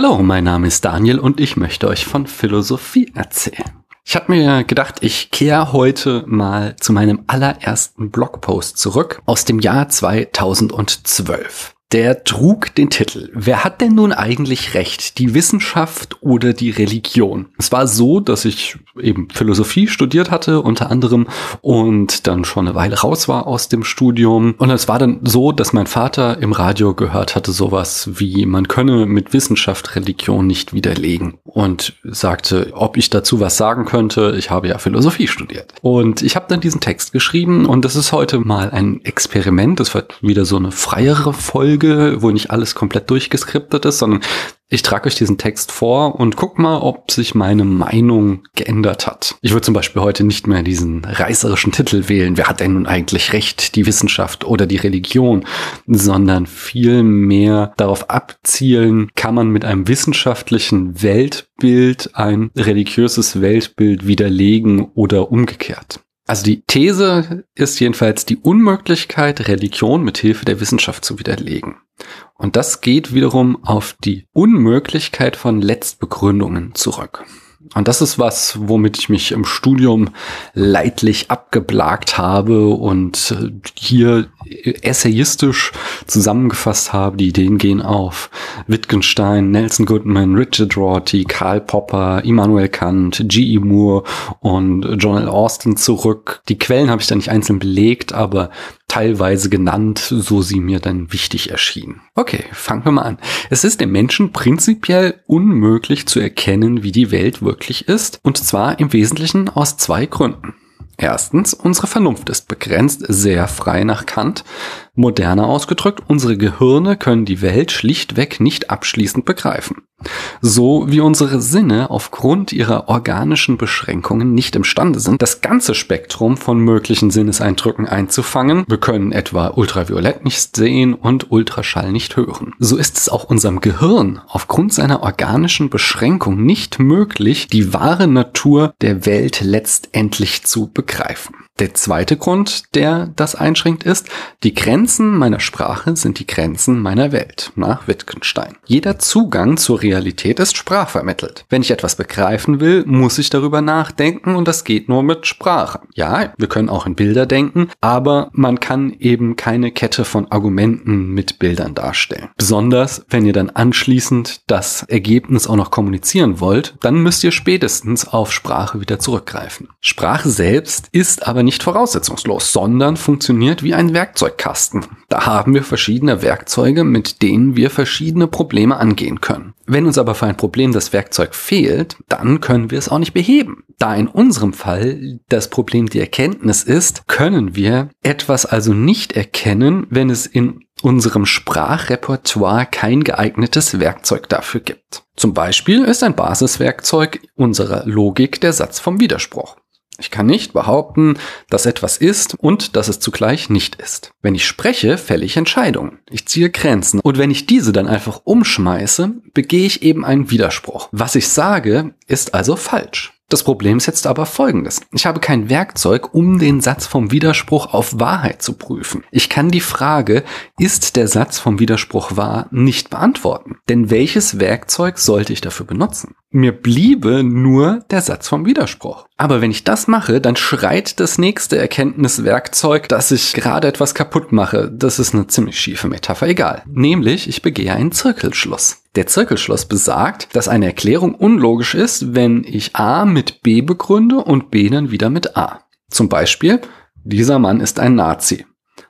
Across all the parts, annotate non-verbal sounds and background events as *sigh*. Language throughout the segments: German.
Hallo, mein Name ist Daniel und ich möchte euch von Philosophie erzählen. Ich habe mir gedacht, ich kehre heute mal zu meinem allerersten Blogpost zurück aus dem Jahr 2012. Der trug den Titel Wer hat denn nun eigentlich recht, die Wissenschaft oder die Religion? Es war so, dass ich eben Philosophie studiert hatte, unter anderem, und dann schon eine Weile raus war aus dem Studium. Und es war dann so, dass mein Vater im Radio gehört hatte sowas wie, man könne mit Wissenschaft Religion nicht widerlegen. Und sagte, ob ich dazu was sagen könnte. Ich habe ja Philosophie studiert. Und ich habe dann diesen Text geschrieben und das ist heute mal ein Experiment. Das wird wieder so eine freiere Folge Folge, wo nicht alles komplett durchgeskriptet ist, sondern ich trage euch diesen Text vor und guck mal, ob sich meine Meinung geändert hat. Ich würde zum Beispiel heute nicht mehr diesen reißerischen Titel wählen, wer hat denn nun eigentlich recht, die Wissenschaft oder die Religion, sondern viel mehr darauf abzielen, kann man mit einem wissenschaftlichen Weltbild ein religiöses Weltbild widerlegen oder umgekehrt. Also die These ist jedenfalls die Unmöglichkeit, Religion mit Hilfe der Wissenschaft zu widerlegen. Und das geht wiederum auf die Unmöglichkeit von Letztbegründungen zurück. Und das ist was, womit ich mich im Studium leidlich abgeblagt habe und hier essayistisch zusammengefasst habe. Die Ideen gehen auf Wittgenstein, Nelson Goodman, Richard Rorty, Karl Popper, Immanuel Kant, G.E. Moore und John L. Austin zurück. Die Quellen habe ich da nicht einzeln belegt, aber teilweise genannt, so sie mir dann wichtig erschienen. Okay, fangen wir mal an. Es ist dem Menschen prinzipiell unmöglich zu erkennen, wie die Welt wirklich ist, und zwar im Wesentlichen aus zwei Gründen. Erstens, unsere Vernunft ist begrenzt, sehr frei nach Kant. Moderner ausgedrückt, unsere Gehirne können die Welt schlichtweg nicht abschließend begreifen. So wie unsere Sinne aufgrund ihrer organischen Beschränkungen nicht imstande sind, das ganze Spektrum von möglichen Sinneseindrücken einzufangen, wir können etwa Ultraviolett nicht sehen und Ultraschall nicht hören. So ist es auch unserem Gehirn aufgrund seiner organischen Beschränkung nicht möglich, die wahre Natur der Welt letztendlich zu begreifen. Der zweite Grund, der das einschränkt, ist, die Grenzen meiner Sprache sind die Grenzen meiner Welt, nach Wittgenstein. Jeder Zugang zur Realität ist sprachvermittelt. Wenn ich etwas begreifen will, muss ich darüber nachdenken und das geht nur mit Sprache. Ja, wir können auch in Bilder denken, aber man kann eben keine Kette von Argumenten mit Bildern darstellen. Besonders, wenn ihr dann anschließend das Ergebnis auch noch kommunizieren wollt, dann müsst ihr spätestens auf Sprache wieder zurückgreifen. Sprache selbst ist aber nicht voraussetzungslos, sondern funktioniert wie ein Werkzeugkasten. Da haben wir verschiedene Werkzeuge, mit denen wir verschiedene Probleme angehen können. Wenn uns aber für ein Problem das Werkzeug fehlt, dann können wir es auch nicht beheben. Da in unserem Fall das Problem die Erkenntnis ist, können wir etwas also nicht erkennen, wenn es in unserem Sprachrepertoire kein geeignetes Werkzeug dafür gibt. Zum Beispiel ist ein Basiswerkzeug unserer Logik der Satz vom Widerspruch. Ich kann nicht behaupten, dass etwas ist und dass es zugleich nicht ist. Wenn ich spreche, fälle ich Entscheidungen. Ich ziehe Grenzen. Und wenn ich diese dann einfach umschmeiße, begehe ich eben einen Widerspruch. Was ich sage, ist also falsch. Das Problem ist jetzt aber folgendes. Ich habe kein Werkzeug, um den Satz vom Widerspruch auf Wahrheit zu prüfen. Ich kann die Frage, ist der Satz vom Widerspruch wahr, nicht beantworten. Denn welches Werkzeug sollte ich dafür benutzen? Mir bliebe nur der Satz vom Widerspruch. Aber wenn ich das mache, dann schreit das nächste Erkenntniswerkzeug, dass ich gerade etwas kaputt mache. Das ist eine ziemlich schiefe Metapher, egal. Nämlich, ich begehe einen Zirkelschluss. Der Zirkelschluss besagt, dass eine Erklärung unlogisch ist, wenn ich A mit B begründe und B dann wieder mit A. Zum Beispiel, dieser Mann ist ein Nazi.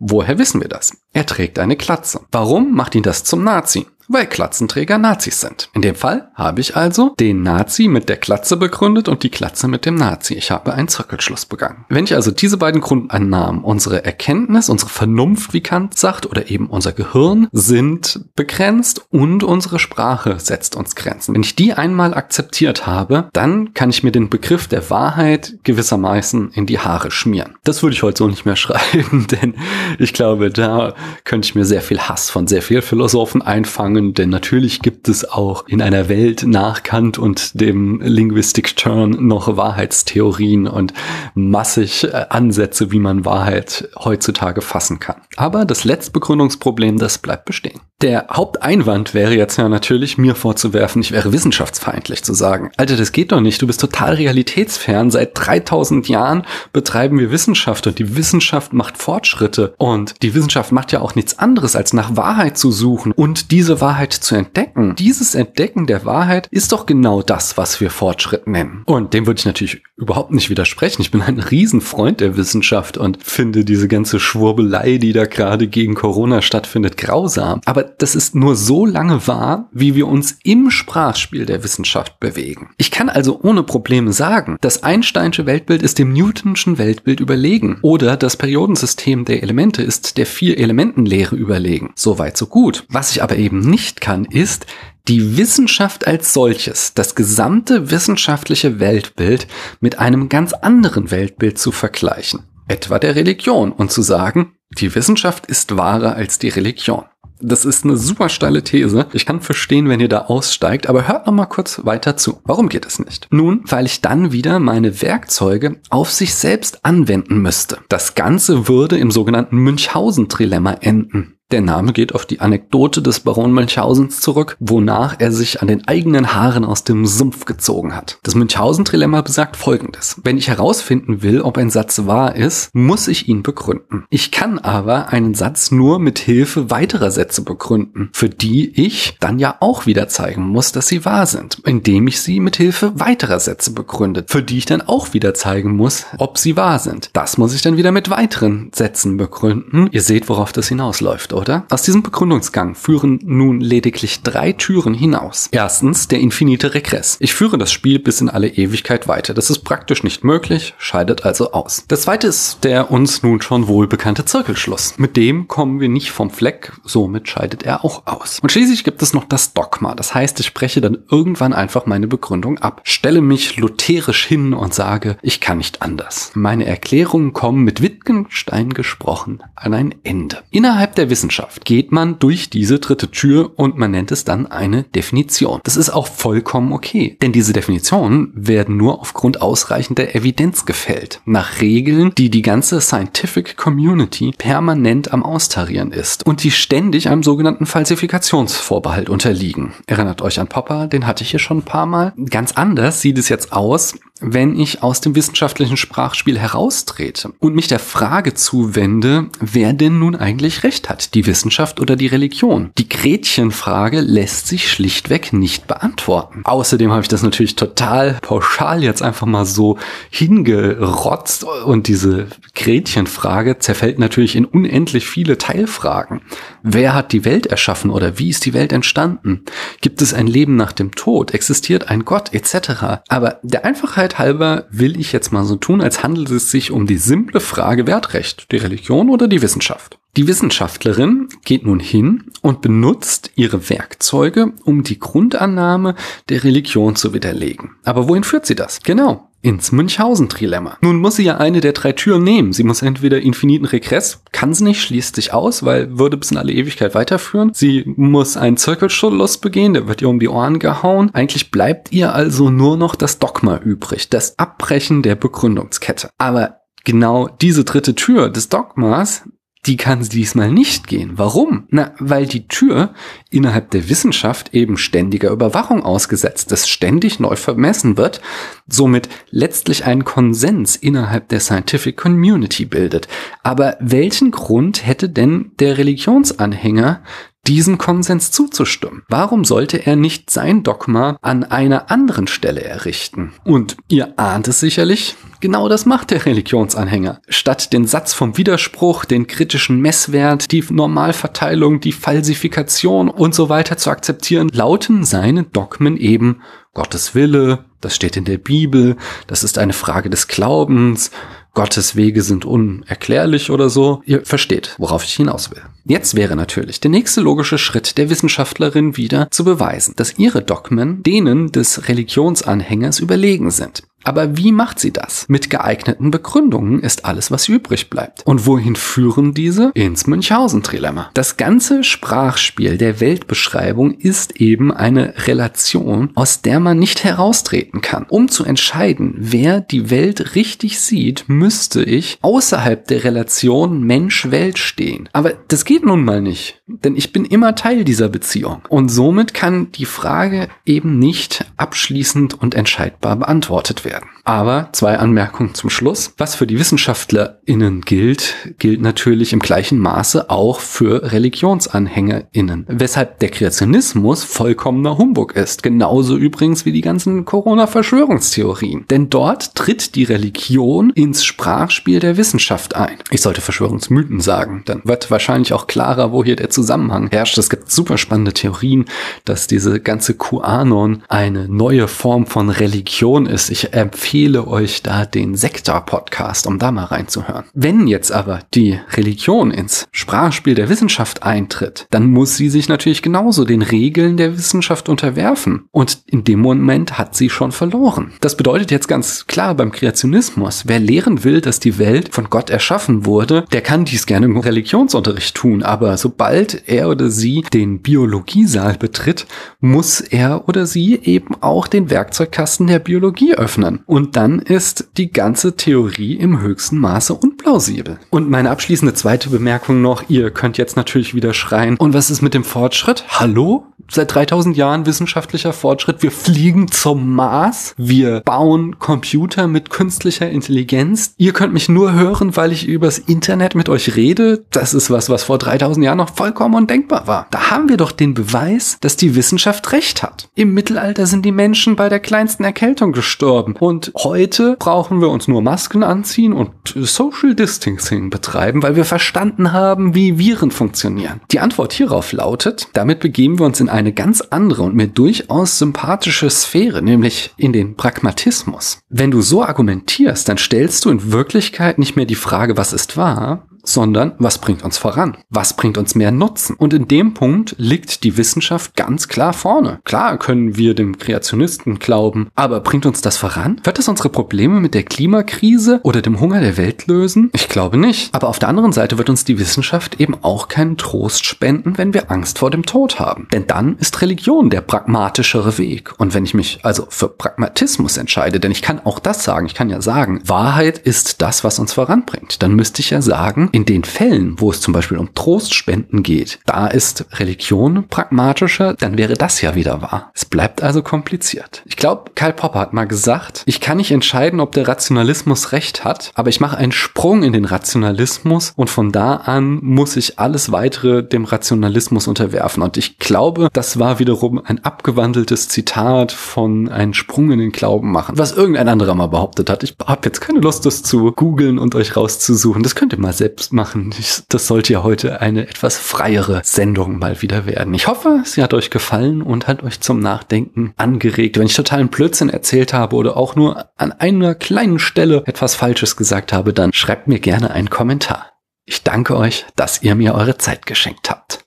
Woher wissen wir das? Er trägt eine Klatze. Warum macht ihn das zum Nazi? Weil Klatzenträger Nazis sind. In dem Fall habe ich also den Nazi mit der Klatze begründet und die Klatze mit dem Nazi. Ich habe einen Zirkelschluss begangen. Wenn ich also diese beiden Grundannahmen, unsere Erkenntnis, unsere Vernunft, wie Kant sagt, oder eben unser Gehirn sind begrenzt und unsere Sprache setzt uns Grenzen. Wenn ich die einmal akzeptiert habe, dann kann ich mir den Begriff der Wahrheit gewissermaßen in die Haare schmieren. Das würde ich heute so nicht mehr *laughs* schreiben, denn ich glaube, da könnte ich mir sehr viel Hass von sehr vielen Philosophen einfangen Überlegungen, denn natürlich gibt es auch in einer Welt nach Kant und dem Linguistic Turn noch Wahrheitstheorien und massig äh, Ansätze, wie man Wahrheit heutzutage fassen kann. Aber das Letztbegründungsproblem, das bleibt bestehen. Der Haupteinwand wäre jetzt ja natürlich, mir vorzuwerfen, ich wäre wissenschaftsfeindlich zu sagen. Alter, das geht doch nicht. Du bist total realitätsfern. Seit 3000 Jahren betreiben wir Wissenschaft und die Wissenschaft macht Fortschritte. Und die Wissenschaft macht ja auch nichts anderes, als nach Wahrheit zu suchen und diese Wahrheit zu entdecken. Dieses Entdecken der Wahrheit ist doch genau das, was wir Fortschritt nennen. Und dem würde ich natürlich überhaupt nicht widersprechen. Ich bin ein Riesenfreund der Wissenschaft und finde diese ganze Schwurbelei, die da gerade gegen Corona stattfindet, grausam. Aber das ist nur so lange wahr, wie wir uns im Sprachspiel der Wissenschaft bewegen. Ich kann also ohne Probleme sagen, das Einsteinsche Weltbild ist dem Newtonschen Weltbild überlegen oder das Periodensystem der Elemente ist der Vier-Elementenlehre überlegen. Soweit so gut. Was ich aber eben nicht kann, ist, die Wissenschaft als solches, das gesamte wissenschaftliche Weltbild mit einem ganz anderen Weltbild zu vergleichen, etwa der Religion, und zu sagen, die Wissenschaft ist wahrer als die Religion. Das ist eine super steile These. Ich kann verstehen, wenn ihr da aussteigt, aber hört noch mal kurz weiter zu. Warum geht es nicht? Nun, weil ich dann wieder meine Werkzeuge auf sich selbst anwenden müsste. Das Ganze würde im sogenannten Münchhausen-Trilemma enden. Der Name geht auf die Anekdote des Baron Münchhausens zurück, wonach er sich an den eigenen Haaren aus dem Sumpf gezogen hat. Das Münchhausen-Trilemma besagt folgendes. Wenn ich herausfinden will, ob ein Satz wahr ist, muss ich ihn begründen. Ich kann aber einen Satz nur mit Hilfe weiterer Sätze begründen, für die ich dann ja auch wieder zeigen muss, dass sie wahr sind, indem ich sie mit Hilfe weiterer Sätze begründe, für die ich dann auch wieder zeigen muss, ob sie wahr sind. Das muss ich dann wieder mit weiteren Sätzen begründen. Ihr seht, worauf das hinausläuft, oder? Aus diesem Begründungsgang führen nun lediglich drei Türen hinaus. Erstens der infinite Regress. Ich führe das Spiel bis in alle Ewigkeit weiter. Das ist praktisch nicht möglich, scheidet also aus. Das zweite ist der uns nun schon wohlbekannte Zirkelschluss. Mit dem kommen wir nicht vom Fleck, somit scheidet er auch aus. Und schließlich gibt es noch das Dogma. Das heißt, ich spreche dann irgendwann einfach meine Begründung ab, stelle mich lutherisch hin und sage, ich kann nicht anders. Meine Erklärungen kommen mit Wittgenstein gesprochen an ein Ende. Innerhalb der Wissenschaft Wissenschaft geht man durch diese dritte Tür und man nennt es dann eine Definition. Das ist auch vollkommen okay, denn diese Definitionen werden nur aufgrund ausreichender Evidenz gefällt, nach Regeln, die die ganze Scientific Community permanent am Austarieren ist und die ständig einem sogenannten Falsifikationsvorbehalt unterliegen. Erinnert euch an Popper, den hatte ich hier schon ein paar Mal. Ganz anders sieht es jetzt aus, wenn ich aus dem wissenschaftlichen Sprachspiel heraustrete und mich der Frage zuwende, wer denn nun eigentlich recht hat, die Wissenschaft oder die Religion. Die Gretchenfrage lässt sich schlichtweg nicht beantworten. Außerdem habe ich das natürlich total pauschal jetzt einfach mal so hingerotzt und diese Gretchenfrage zerfällt natürlich in unendlich viele Teilfragen. Wer hat die Welt erschaffen oder wie ist die Welt entstanden? Gibt es ein Leben nach dem Tod? Existiert ein Gott etc.? Aber der Einfachheit Einfachheit halber will ich jetzt mal so tun, als handelt es sich um die simple Frage, wer hat recht, die Religion oder die Wissenschaft? Die Wissenschaftlerin geht nun hin und benutzt ihre Werkzeuge, um die Grundannahme der Religion zu widerlegen. Aber wohin führt sie das? Genau, ins Münchhausen-Trilemma. Nun muss sie ja eine der drei Türen nehmen. Sie muss entweder infiniten Regress, kann sie nicht, schließt sich aus, weil würde bis in alle Ewigkeit weiterführen. Sie muss einen Zirkelschluss begehen, der wird ihr um die Ohren gehauen. Eigentlich bleibt ihr also nur noch das Dogma übrig, das Abbrechen der Begründungskette. Aber genau diese dritte Tür des Dogmas die kann diesmal nicht gehen. Warum? Na, weil die Tür innerhalb der Wissenschaft eben ständiger Überwachung ausgesetzt ist, ständig neu vermessen wird, somit letztlich einen Konsens innerhalb der Scientific Community bildet. Aber welchen Grund hätte denn der Religionsanhänger, diesem Konsens zuzustimmen. Warum sollte er nicht sein Dogma an einer anderen Stelle errichten? Und ihr ahnt es sicherlich, genau das macht der Religionsanhänger. Statt den Satz vom Widerspruch, den kritischen Messwert, die Normalverteilung, die Falsifikation und so weiter zu akzeptieren, lauten seine Dogmen eben Gottes Wille, das steht in der Bibel, das ist eine Frage des Glaubens, Gottes Wege sind unerklärlich oder so. Ihr versteht, worauf ich hinaus will. Jetzt wäre natürlich der nächste logische Schritt der Wissenschaftlerin wieder zu beweisen, dass ihre Dogmen denen des Religionsanhängers überlegen sind. Aber wie macht sie das? Mit geeigneten Begründungen ist alles, was übrig bleibt. Und wohin führen diese? Ins Münchhausen-Trilemma. Das ganze Sprachspiel der Weltbeschreibung ist eben eine Relation, aus der man nicht heraustreten kann. Um zu entscheiden, wer die Welt richtig sieht, müsste ich außerhalb der Relation Mensch-Welt stehen. Aber das geht nun mal nicht, denn ich bin immer Teil dieser Beziehung. Und somit kann die Frage eben nicht abschließend und entscheidbar beantwortet werden. estudiar. Aber zwei Anmerkungen zum Schluss. Was für die WissenschaftlerInnen gilt, gilt natürlich im gleichen Maße auch für ReligionsanhängerInnen. Weshalb der Kreationismus vollkommener Humbug ist. Genauso übrigens wie die ganzen Corona-Verschwörungstheorien. Denn dort tritt die Religion ins Sprachspiel der Wissenschaft ein. Ich sollte Verschwörungsmythen sagen. Dann wird wahrscheinlich auch klarer, wo hier der Zusammenhang herrscht. Es gibt super spannende Theorien, dass diese ganze QAnon eine neue Form von Religion ist. Ich empfehle euch da den Sektor-Podcast, um da mal reinzuhören. Wenn jetzt aber die Religion ins Sprachspiel der Wissenschaft eintritt, dann muss sie sich natürlich genauso den Regeln der Wissenschaft unterwerfen. Und in dem Moment hat sie schon verloren. Das bedeutet jetzt ganz klar beim Kreationismus, wer lehren will, dass die Welt von Gott erschaffen wurde, der kann dies gerne im Religionsunterricht tun. Aber sobald er oder sie den Biologiesaal betritt, muss er oder sie eben auch den Werkzeugkasten der Biologie öffnen. Und dann ist die ganze Theorie im höchsten Maße unplausibel. Und meine abschließende zweite Bemerkung noch, ihr könnt jetzt natürlich wieder schreien, und was ist mit dem Fortschritt? Hallo? Seit 3000 Jahren wissenschaftlicher Fortschritt. Wir fliegen zum Mars. Wir bauen Computer mit künstlicher Intelligenz. Ihr könnt mich nur hören, weil ich übers Internet mit euch rede. Das ist was, was vor 3000 Jahren noch vollkommen undenkbar war. Da haben wir doch den Beweis, dass die Wissenschaft recht hat. Im Mittelalter sind die Menschen bei der kleinsten Erkältung gestorben. Und heute brauchen wir uns nur Masken anziehen und Social Distancing betreiben, weil wir verstanden haben, wie Viren funktionieren. Die Antwort hierauf lautet, damit begeben wir uns in eine ganz andere und mir durchaus sympathische Sphäre, nämlich in den Pragmatismus. Wenn du so argumentierst, dann stellst du in Wirklichkeit nicht mehr die Frage, was ist wahr, sondern was bringt uns voran? Was bringt uns mehr Nutzen? Und in dem Punkt liegt die Wissenschaft ganz klar vorne. Klar können wir dem Kreationisten glauben, aber bringt uns das voran? Wird es unsere Probleme mit der Klimakrise oder dem Hunger der Welt lösen? Ich glaube nicht. Aber auf der anderen Seite wird uns die Wissenschaft eben auch keinen Trost spenden, wenn wir Angst vor dem Tod haben. Denn dann ist Religion der pragmatischere Weg. Und wenn ich mich also für Pragmatismus entscheide, denn ich kann auch das sagen, ich kann ja sagen, Wahrheit ist das, was uns voranbringt, dann müsste ich ja sagen, in den Fällen, wo es zum Beispiel um Trostspenden geht, da ist Religion pragmatischer, dann wäre das ja wieder wahr. Es bleibt also kompliziert. Ich glaube, Karl Popper hat mal gesagt, ich kann nicht entscheiden, ob der Rationalismus recht hat, aber ich mache einen Sprung in den Rationalismus und von da an muss ich alles weitere dem Rationalismus unterwerfen. Und ich glaube, das war wiederum ein abgewandeltes Zitat von einen Sprung in den Glauben machen, was irgendein anderer mal behauptet hat. Ich habe jetzt keine Lust, das zu googeln und euch rauszusuchen. Das könnt ihr mal selbst selbst machen. Das sollte ja heute eine etwas freiere Sendung mal wieder werden. Ich hoffe, sie hat euch gefallen und hat euch zum Nachdenken angeregt. Wenn ich totalen Blödsinn erzählt habe oder auch nur an einer kleinen Stelle etwas Falsches gesagt habe, dann schreibt mir gerne einen Kommentar. Ich danke euch, dass ihr mir eure Zeit geschenkt habt.